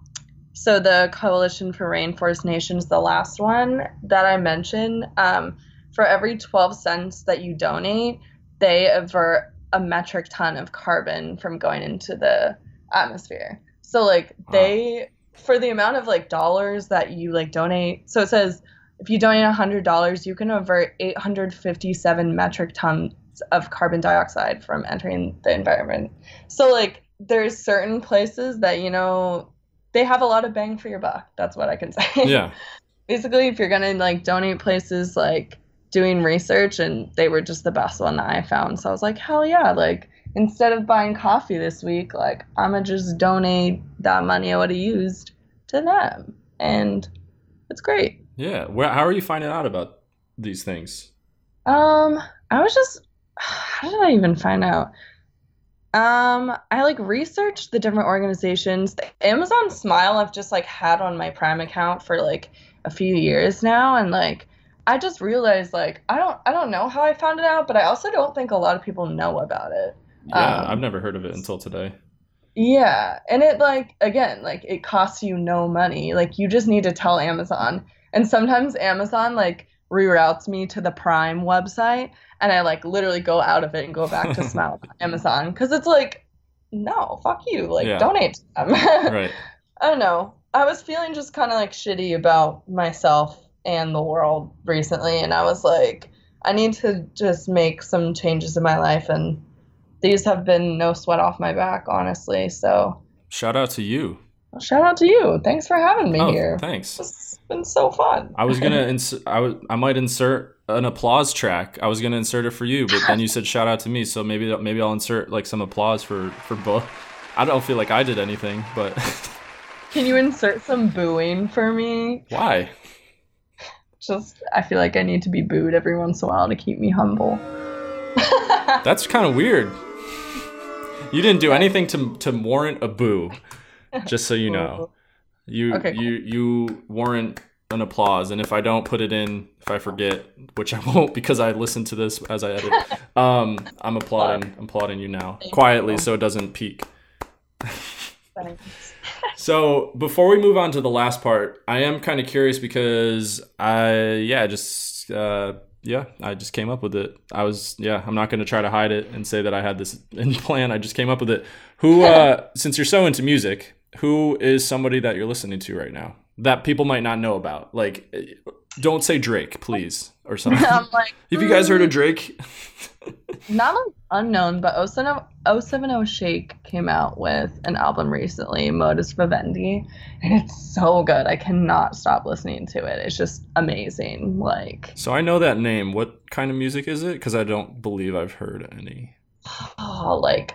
so the Coalition for Rainforest Nations, the last one that I mentioned. Um, for every 12 cents that you donate, they avert a metric ton of carbon from going into the atmosphere. So like they for the amount of like dollars that you like donate. So it says if you donate $100, you can avert 857 metric tons of carbon dioxide from entering the environment. So like there's certain places that you know they have a lot of bang for your buck. That's what I can *laughs* say. yeah. Basically, if you're gonna like donate places like doing research, and they were just the best one that I found. So I was like, hell yeah! Like instead of buying coffee this week, like I'm gonna just donate that money I would have used to them, and it's great. Yeah. Where how are you finding out about these things? Um, I was just *sighs* how did I even find out? Um, I like researched the different organizations. The Amazon Smile I've just like had on my Prime account for like a few years now and like I just realized like I don't I don't know how I found it out, but I also don't think a lot of people know about it. Yeah, Um, I've never heard of it until today. Yeah, and it like again, like it costs you no money. Like you just need to tell Amazon. And sometimes Amazon like reroutes me to the Prime website and I like literally go out of it and go back to *laughs* Smile Amazon cuz it's like no, fuck you. Like Yeah. donate to them. *laughs* Right. I don't know. I was feeling just kind of like shitty about myself and the world recently and I was like I need to just make some changes in my life and these have been no sweat off my back, honestly. So Shout out to you. well, shout out to you. Thanks for having me Oh, here. thanks. It's been so fun. I was gonna *laughs* ins- I was I might insert an applause track. I was gonna insert it for you, but then you said shout out to me, so maybe maybe I'll insert like some applause for for both. I don't feel like I did anything, but *laughs* Can you insert some booing for me? why? Just, I feel like I need to be booed every once in a while to keep me humble. *laughs* That's kind of weird. You didn't do anything to to warrant a boo. Just so you know, *laughs* you Okay, you you warrant an applause, and if I don't put it in, if I forget, which I *laughs* won't because I listen to this as I edit, *laughs* um, I'm applauding I'm applauding you now quietly so it doesn't peak. So before we move on to the last part, I am kind of curious because I yeah just uh, yeah I just came up with it. I was yeah I'm not going to try to hide it and say that I had this *laughs* in plan. I just came up with it. Who *laughs* uh, since you're so into music, who is somebody that you're listening to right now that people might not know about? Like, don't say Drake, please, or *laughs* something. I'm like, Have you guys heard of mm. Drake? *laughs* not unknown, but 070, 070 Shake came out with an album recently, Modus Vivendi, and it's so good. I cannot stop listening to it. It's just amazing. Like, So I know that name. What kind of music is it? Because I don't believe I've heard any. *sighs* oh, like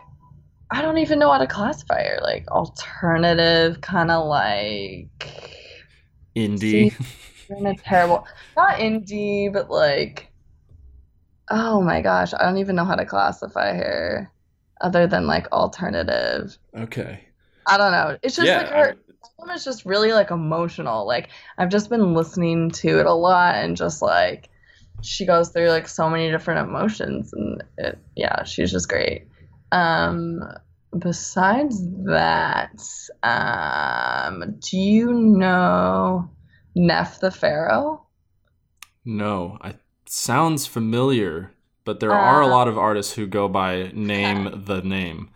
I don't even know how to classify it. Like alternative, kind of like Indie. Kind of terrible. Not indie, but like, oh my gosh, I don't even know how to classify her, other than like alternative. okay. I don't know. It's just yeah. like her album is just really like emotional. Like I've just been listening to it a lot and just like she goes through like so many different emotions and it yeah, she's just great. Um besides that, um do you know Nef the Pharaoh? No, I sounds familiar, but there are a Uh, lot of artists who go by name the name.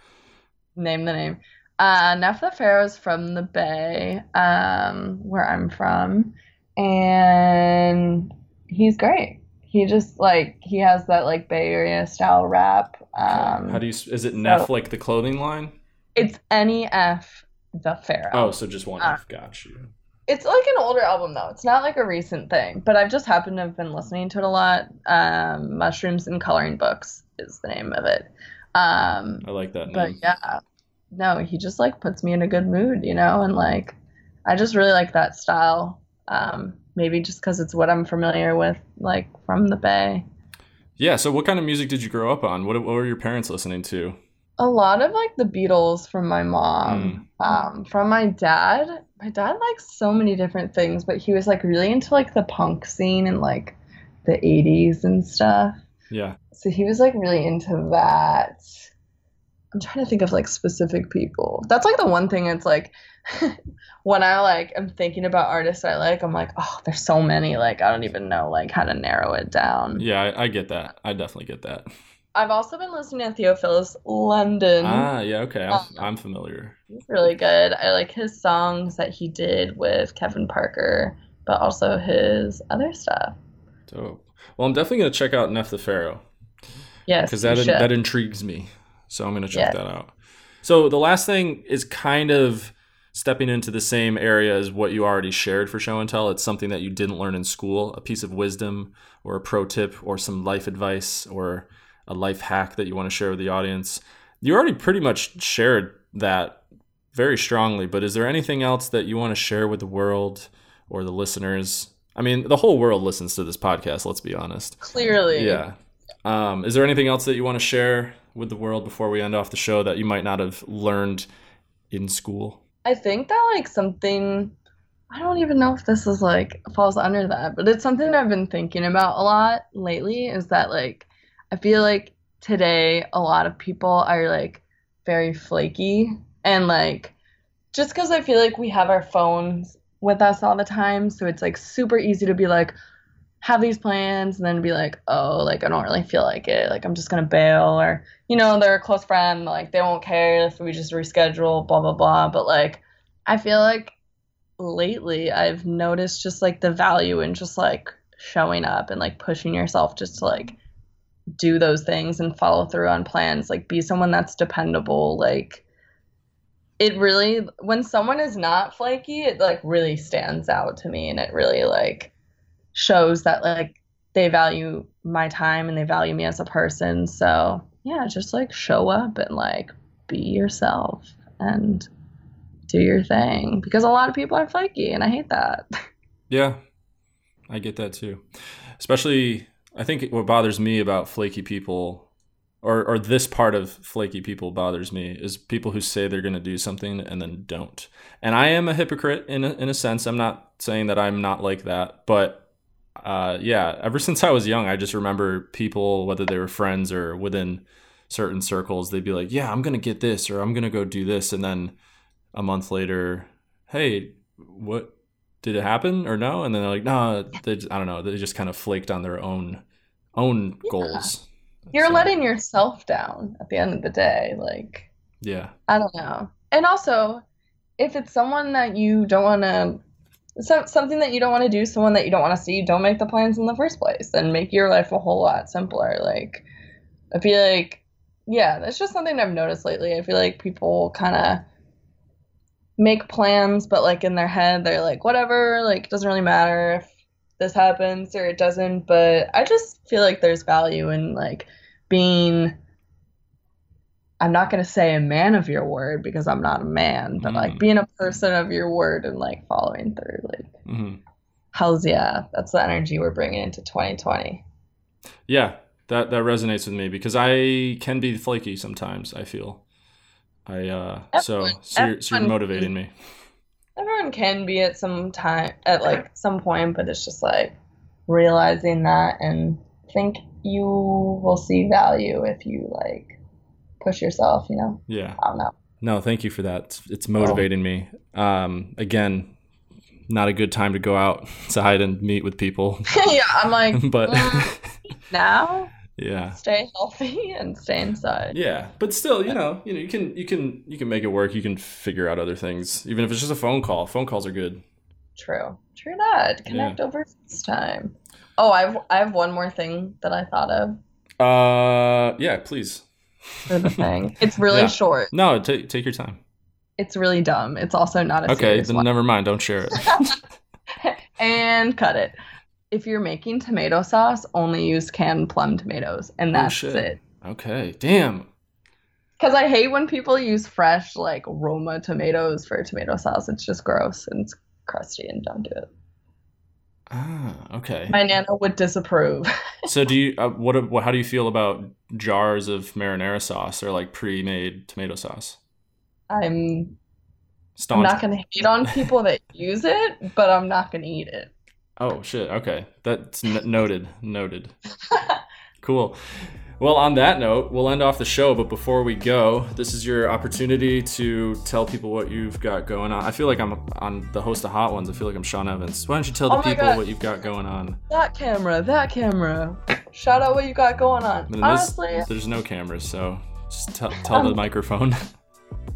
Name the name. Uh, Nef the Pharaoh is from the Bay, um, where I'm from, and he's great. He just like he has that like Bay Area style rap. Um, How do you? Is it Neff like the clothing line? It's N E F the Pharaoh. Oh, so just one Uh, F. Got you. It's like an older album though. It's not like a recent thing, but I've just happened to have been listening to it a lot. Um, Mushrooms and Coloring Books is the name of it. Um, I like that but name. yeah, no, he just like puts me in a good mood, you know, and like I just really like that style. Um, maybe just because it's what I'm familiar with, like from the Bay. Yeah. So, what kind of music did you grow up on? What, what were your parents listening to? A lot of like the Beatles from my mom. Um, from my dad, my dad likes so many different things, but he was like really into like the punk scene and like the 80s and stuff. Yeah. So he was like really into that. I'm trying to think of like specific people. That's like the one thing it's like *laughs* when I like am thinking about artists I like, I'm like, oh, there's so many. Like I don't even know like how to narrow it down. Yeah, I, I get that. I definitely get that. I've also been listening to Theophilus London. Ah, yeah. Okay. I'm, Um, I'm familiar. He's really good. I like his songs that he did with Kevin Parker, but also his other stuff. Dope. Well, I'm definitely gonna check out Nef the Pharaoh. Yes, because that should. that intrigues me. So I'm gonna check Yeah. that out. So the last thing is kind of stepping into the same area as what you already shared for show and tell. It's something that you didn't learn in school, a piece of wisdom or a pro tip or some life advice or a life hack that you want to share with the audience. You already pretty much shared that very strongly, but is there anything else that you want to share with the world or the listeners? I mean, the whole world listens to this podcast, let's be honest. Clearly. Yeah. Um, is there anything else that you want to share with the world before we end off the show that you might not have learned in school? I think that like something I don't even know if this is like falls under that, but it's something I've been thinking about a lot lately is that like I feel like today a lot of people are like very flaky and like just because I feel like we have our phones with us all the time, so it's like super easy to be like have these plans and then be like, oh, like I don't really feel like it, like I'm just gonna bail, or you know, they're a close friend, like they won't care if we just reschedule, blah blah blah. But like I feel like lately I've noticed just like the value in just like showing up and like pushing yourself just to like do those things and follow through on plans, like be someone that's dependable, like it really when someone is not flaky, it like really stands out to me and it really like shows that like they value my time and they value me as a person. So, yeah, just like show up and like be yourself and do your thing because a lot of people are flaky and I hate that. *laughs* Yeah, I get that too. Especially, I think what bothers me about flaky people, or, or this part of flaky people bothers me, is people who say they're going to do something and then don't. And I am a hypocrite in a, in a sense. I'm not saying that I'm not like that, but uh, yeah, ever *laughs* since I was young, I just remember people, whether they were friends or within certain circles, they'd be like, "Yeah, I'm gonna get this," or "I'm gonna go do this," and then a month later, "Hey, what did it happen or no?" And then they're like, "No, they just, I don't know. They just kind of flaked on their own own goals." You're So, letting yourself down at the end of the day. Like, yeah, I don't know. And also, if it's someone that you don't want to, so, something that you don't want to do, someone that you don't want to see, don't make the plans in the first place and make your life a whole lot simpler. Like, I feel like, yeah, that's just something I've noticed lately. I feel like people kind of make plans, but like in their head, they're like, whatever, like, it doesn't really matter if this happens or it doesn't. But I just feel like there's value in like being I'm not going to say a man of your word because I'm not a man, but like Mm. being a person of your word and like following through. Like, hmm hell's yeah, that's the energy we're bringing into 2020. yeah. That that resonates with me because I can be flaky sometimes. I feel. I uh so Everyone- so you're, so you're motivating me. Everyone can be at some time, at like some point, but it's just like realizing that and think you will see value if you like push yourself, you know? Yeah. I don't know. No, thank you for that. It's, it's motivating me. Um, again, not a good time to go outside *laughs* and meet with people. *laughs* yeah, I'm like, *laughs* but mm, now yeah. stay healthy and stay inside. Yeah, but still, you know, you know, you can you can you can make it work. You can figure out other things, even if it's just a phone call. Phone calls are good. True. True that. Connect over time Oh, I've I have one more thing that I thought of Uh, yeah, please. for the thing. *laughs* It's really Yeah. short. No, take take your time. It's really dumb. It's also not a Okay, then one. never mind. Don't share it. *laughs* and cut it. If you're making tomato sauce, only use canned plum tomatoes, and that's shit. it. Okay, damn. Because I hate when people use fresh, like Roma tomatoes for tomato sauce. It's just gross and it's crusty, and don't do it. Ah, okay. My nana would disapprove. *laughs* So do you uh, what, what how do you feel about jars of marinara sauce or like pre-made tomato sauce? I'm I'm not gonna hate on people that use it, but I'm not gonna eat it. Oh shit. Okay, that's n- noted. Noted. *laughs* Cool. Well, on that note, we'll end off the show. But before we go, this is your opportunity to tell people what you've got going on. I feel like I'm on the host of Hot Ones. I feel like I'm Sean Evans. Why don't you tell the Oh people God. what you've got going on? That camera, that camera. Shout out what you got going on. Honestly, there's no cameras, so just tell, tell the Um, microphone. *laughs*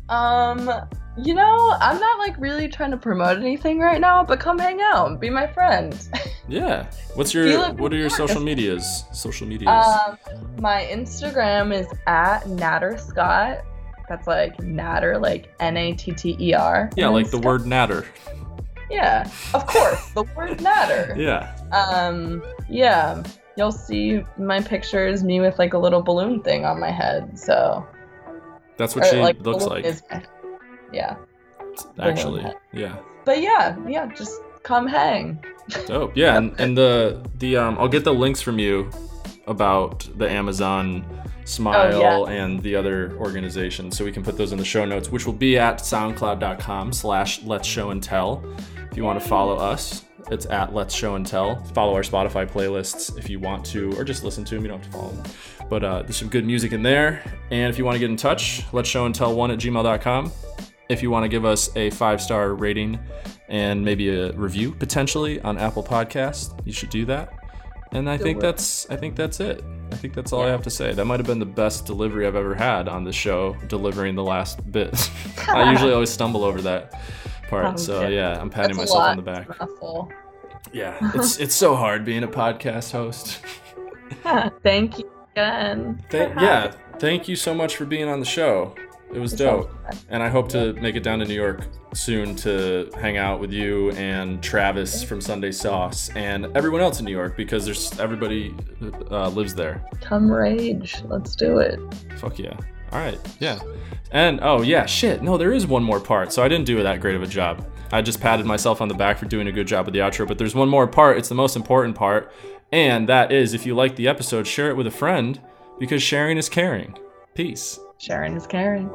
um, you know, I'm not like really trying to promote anything right now, but come hang out, be my friend. *laughs* yeah. What's your what are your social medias? Social medias. Um, my Instagram is at Natter Scott. That's like Natter, like N A T T E R. yeah, like the word natter. Yeah, of course, the word Natter. *laughs* Yeah. Um, yeah, you'll see my pictures, me with like a little balloon thing on my head. So, That's what or, she like looks like. is yeah, Actually. Yeah. but yeah, yeah, just come hang. *laughs* Dope. Yeah, and, and the the um I'll get the links from you about the Amazon Smile Oh, yeah. and the other organizations, so we can put those in the show notes, which will be at soundcloud.com/slash Let's Show and Tell. If you want to follow us, it's at Let's Show and Tell. Follow our Spotify playlists if you want to, or just listen to them. You don't have to follow them. But uh, there's some good music in there. And if you want to get in touch, let's show and tell one at gmail.com. If you want to give us a five star rating and maybe a review potentially on Apple Podcast, you should do that. And I think that's I think that's it. I think that's all I have to say. That might have been the best delivery I've ever had on the show, delivering the last bit. *laughs* I usually always stumble over that part. Oh, so yeah, I'm patting myself on the back. It's a mouthful. Yeah, *laughs* it's it's so hard being a podcast host. *laughs* Thank you again. For yeah, thank you so much for being on the show. It was dope. And I hope to make it down to New York soon to hang out with you and Travis from Sunday Sauce and everyone else in New York because there's everybody uh, lives there. Come rage. Let's do it. Fuck yeah. All right. Yeah. And oh yeah, shit. No, there is one more part. So I didn't do that great of a job. I just patted myself on the back for doing a good job with the outro, but there's one more part. It's the most important part. And that is if you like the episode, share it with a friend because sharing is caring. Peace. Sharing is caring.